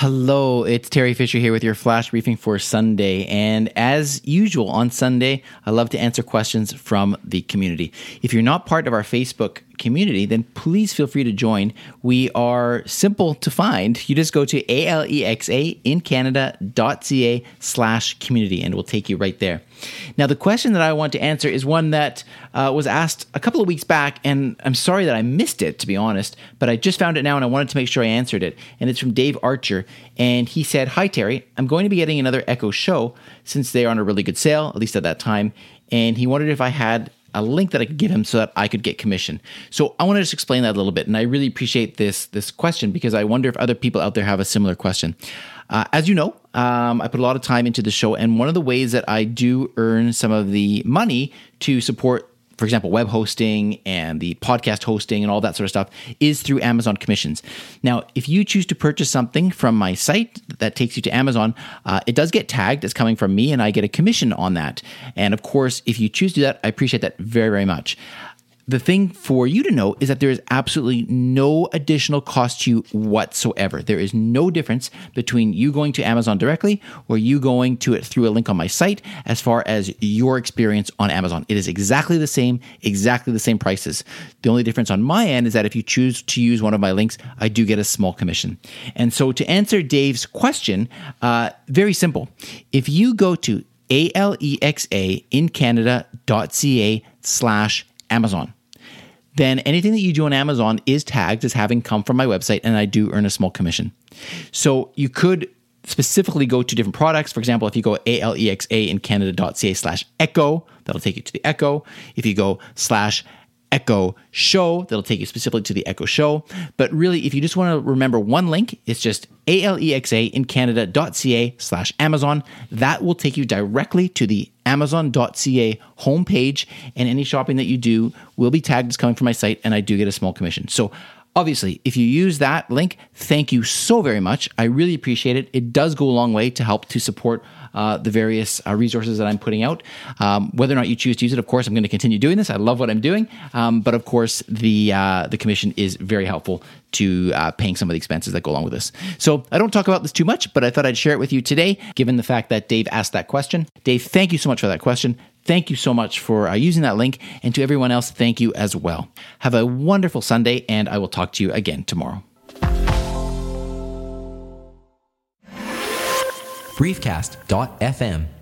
Hello, it's Teri Fisher here with your flash briefing for Sunday. And as usual on Sunday, I love to answer questions from the community. If you're not part of our Facebook community, then please feel free to join. We are simple to find. You just go to alexaincanada.ca slash community and we'll take you right there. Now, the question that I want to answer is one that uh, was asked a couple of weeks back, and I'm sorry that I missed it, to be honest, but I just found it now and I wanted to make sure I answered it. And it's from Dave Archer. And he said, Hi, Teri, I'm going to be getting another Echo show since they are on a really good sale, at least at that time. And he wondered if I had a link that I could give him so that I could get commission. So I want to just explain that a little bit, and I really appreciate this this question because I wonder if other people out there have a similar question. Uh, as you know, um, I put a lot of time into the show, and one of the ways that I do earn some of the money to support for example, web hosting and the podcast hosting and all that sort of stuff is through Amazon commissions. Now, if you choose to purchase something from my site that takes you to Amazon, uh, it does get tagged as coming from me and I get a commission on that. And of course, if you choose to do that, I appreciate that very, very much the thing for you to know is that there is absolutely no additional cost to you whatsoever. There is no difference between you going to Amazon directly or you going to it through a link on my site as far as your experience on Amazon. It is exactly the same, exactly the same prices. The only difference on my end is that if you choose to use one of my links, I do get a small commission. And so to answer Dave's question, uh, very simple. If you go to alexa in Canada.ca slash Amazon then anything that you do on Amazon is tagged as having come from my website, and I do earn a small commission. So you could specifically go to different products. For example, if you go alexa in canada.ca slash echo, that'll take you to the echo. If you go slash Echo Show. That'll take you specifically to the Echo Show. But really, if you just want to remember one link, it's just alexa in canada.ca slash Amazon. That will take you directly to the amazon.ca homepage, and any shopping that you do will be tagged as coming from my site, and I do get a small commission. So Obviously, if you use that link, thank you so very much. I really appreciate it. It does go a long way to help to support uh, the various uh, resources that I'm putting out. Um, whether or not you choose to use it, of course, I'm going to continue doing this. I love what I'm doing, um, but of course, the uh, the commission is very helpful to uh, paying some of the expenses that go along with this. So I don't talk about this too much, but I thought I'd share it with you today, given the fact that Dave asked that question. Dave, thank you so much for that question. Thank you so much for uh, using that link, and to everyone else, thank you as well. Have a wonderful Sunday, and I will talk to you again tomorrow. briefcast.fm